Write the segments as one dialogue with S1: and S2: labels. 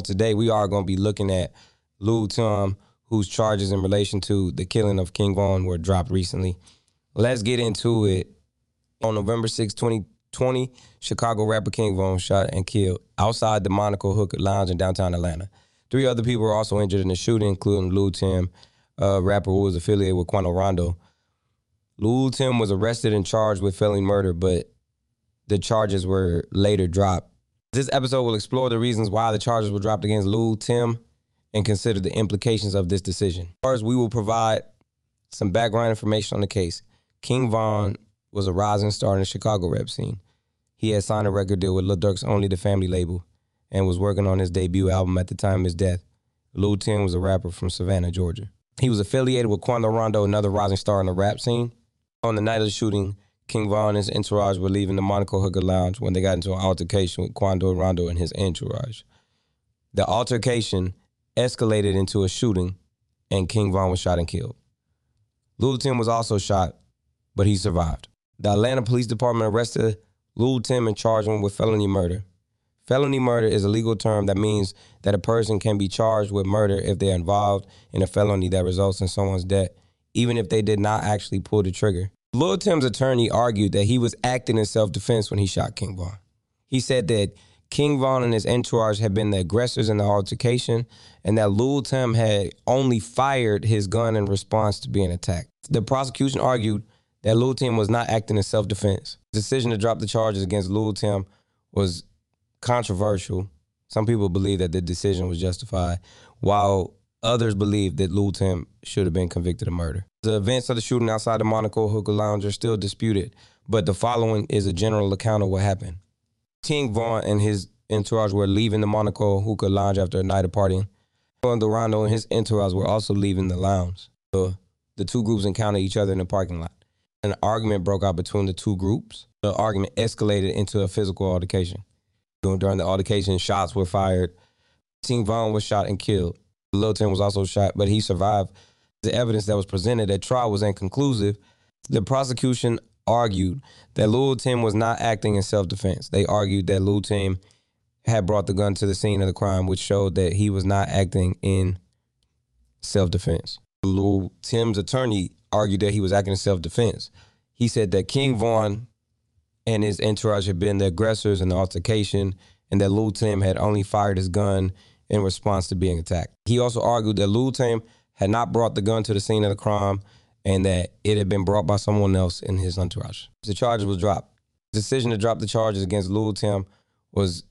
S1: Today, we are going to be looking at Lil Tim, whose charges in relation to the killing of King Von were dropped recently. Let's get into it. On November 6, 2020, Chicago rapper King Von shot and killed outside the Monaco Hookah Lounge in downtown Atlanta. Three other people were also injured in the shooting, including Lil Tim, a rapper who was affiliated with Quando Rondo. Lil Tim was arrested and charged with felony murder, but the charges were later dropped this episode will explore the reasons why the charges were dropped against Lil Tim and consider the implications of this decision. First, we will provide some background information on the case. King Von was a rising star in the Chicago rap scene. He had signed a record deal with Lil Durk's Only the Family label and was working on his debut album at the time of his death. Lil Tim was a rapper from Savannah, Georgia. He was affiliated with Quando Rondo, another rising star in the rap scene. On the night of the shooting, King Von and his entourage were leaving the Monaco Hookah Lounge when they got into an altercation with Quando Rondo and his entourage. The altercation escalated into a shooting, and King Von was shot and killed. Lil Tim was also shot, but he survived. The Atlanta Police Department arrested Lil Tim and charged him with felony murder. Felony murder is a legal term that means that a person can be charged with murder if they're involved in a felony that results in someone's death, even if they did not actually pull the trigger. Lil Tim's attorney argued that he was acting in self defense when he shot King Von. He said that King Von and his entourage had been the aggressors in the altercation and that Lil Tim had only fired his gun in response to being attacked. The prosecution argued that Lil Tim was not acting in self defense. The decision to drop the charges against Lil Tim was controversial. Some people believe that the decision was justified, while others believe that Lil Tim should have been convicted of murder. The events of the shooting outside the Monaco Hookah Lounge are still disputed, but the following is a general account of what happened. King Von and his entourage were leaving the Monaco Hookah Lounge after a night of partying. Rondo and his entourage were also leaving the lounge. The, the two groups encountered each other in the parking lot. An argument broke out between the two groups. The argument escalated into a physical altercation. During the altercation, shots were fired. King Von was shot and killed. Lil Tim was also shot, but he survived the evidence that was presented at trial was inconclusive. The prosecution argued that Lil Tim was not acting in self defense. They argued that Lil Tim had brought the gun to the scene of the crime, which showed that he was not acting in self defense. Lil Tim's attorney argued that he was acting in self defense. He said that King Von and his entourage had been the aggressors in the altercation and that Lil Tim had only fired his gun in response to being attacked. He also argued that Lil Tim had not brought the gun to the scene of the crime and that it had been brought by someone else in his entourage. The charges was dropped. The decision to drop the charges against Lil Tim was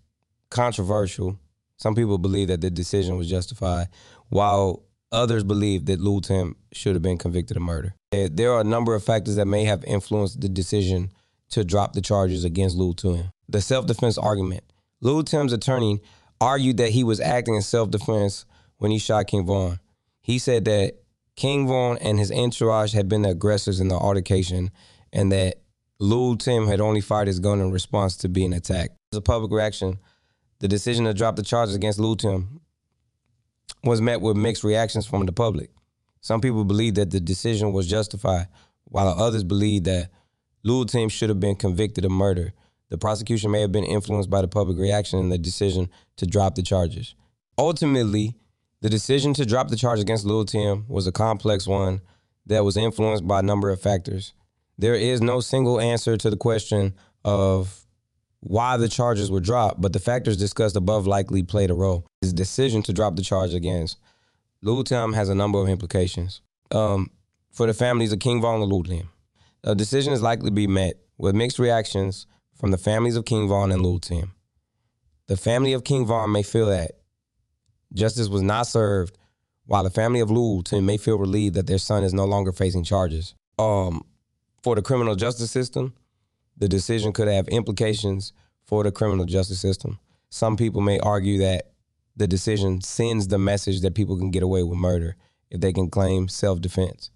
S1: controversial. Some people believe that the decision was justified, while others believe that Lil Tim should have been convicted of murder. There are a number of factors that may have influenced the decision to drop the charges against Lil Tim. The self-defense argument. Lil Tim's attorney argued that he was acting in self-defense when he shot King Von. He said that King Von and his entourage had been the aggressors in the altercation and that Lil Tim had only fired his gun in response to being attacked. As a public reaction, the decision to drop the charges against Lil Tim was met with mixed reactions from the public. Some people believed that the decision was justified, while others believed that Lil Tim should have been convicted of murder. The prosecution may have been influenced by the public reaction and the decision to drop the charges. Ultimately, the decision to drop the charge against Lil Tim was a complex one that was influenced by a number of factors. There is no single answer to the question of why the charges were dropped, but the factors discussed above likely played a role. His decision to drop the charge against Lil Tim has a number of implications. Um, for the families of King Von and Lil Tim, a decision is likely to be met with mixed reactions from the families of King Von and Lil Tim. The family of King Von may feel that Justice was not served, while the family of Lul Tim may feel relieved that their son is no longer facing charges. Um, for the criminal justice system, the decision could have implications for the criminal justice system. Some people may argue that the decision sends the message that people can get away with murder if they can claim self defense.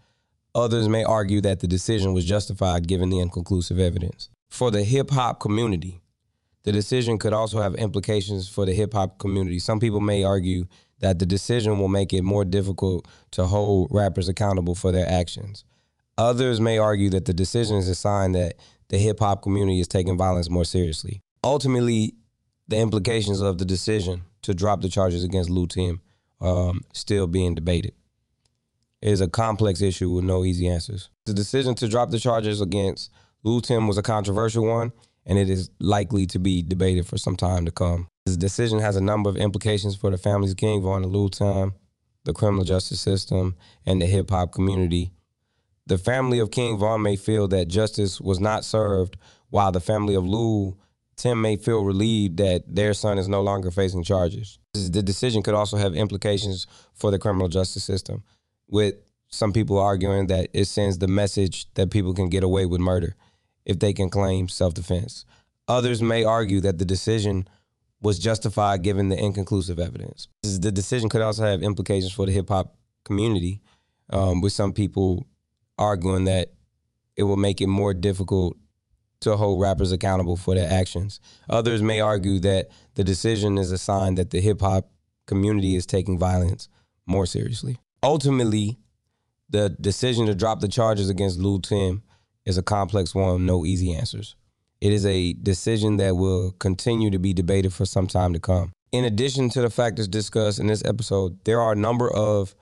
S1: Others may argue that the decision was justified given the inconclusive evidence. For the hip hop community, the decision could also have implications for the hip hop community. Some people may argue that the decision will make it more difficult to hold rappers accountable for their actions. Others may argue that the decision is a sign that the hip hop community is taking violence more seriously. Ultimately, the implications of the decision to drop the charges against Lul Tim um, still being debated. It is a complex issue with no easy answers. The decision to drop the charges against Lul Tim was a controversial one, and it is likely to be debated for some time to come. This decision has a number of implications for the families of King Von and Lul Tim, the criminal justice system, and the hip hop community. The family of King Von may feel that justice was not served, while the family of Lul Tim may feel relieved that their son is no longer facing charges. The decision could also have implications for the criminal justice system, with some people arguing that it sends the message that people can get away with murder if they can claim self defense. Others may argue that the decision was justified given the inconclusive evidence. The decision could also have implications for the hip hop community, um, with some people arguing that it will make it more difficult to hold rappers accountable for their actions. Others may argue that the decision is a sign that the hip hop community is taking violence more seriously. Ultimately, the decision to drop the charges against Lul Tim is a complex one no easy answers. It is a decision that will continue to be debated for some time to come. In addition to the factors discussed in this episode, there are a number of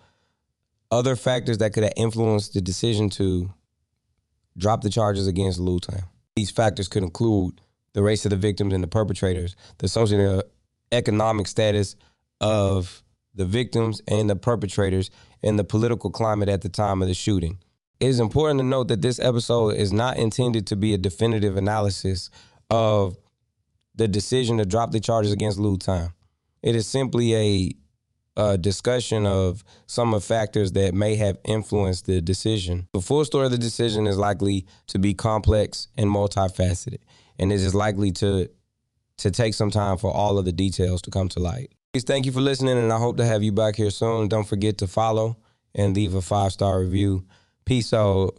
S1: other factors that could have influenced the decision to drop the charges against Lul Tim. These factors could include the race of the victims and the perpetrators, the socioeconomic status of the victims and the perpetrators, and the political climate at the time of the shooting. It is important to note that this episode is not intended to be a definitive analysis of the decision to drop the charges against Lul Tim. It is simply a, a discussion of some of factors that may have influenced the decision. The full story of the decision is likely to be complex and multifaceted, and it is likely to to take some time for all of the details to come to light. Please thank you for listening, and I hope to have you back here soon. Don't forget to follow and leave a five star review. Peace out.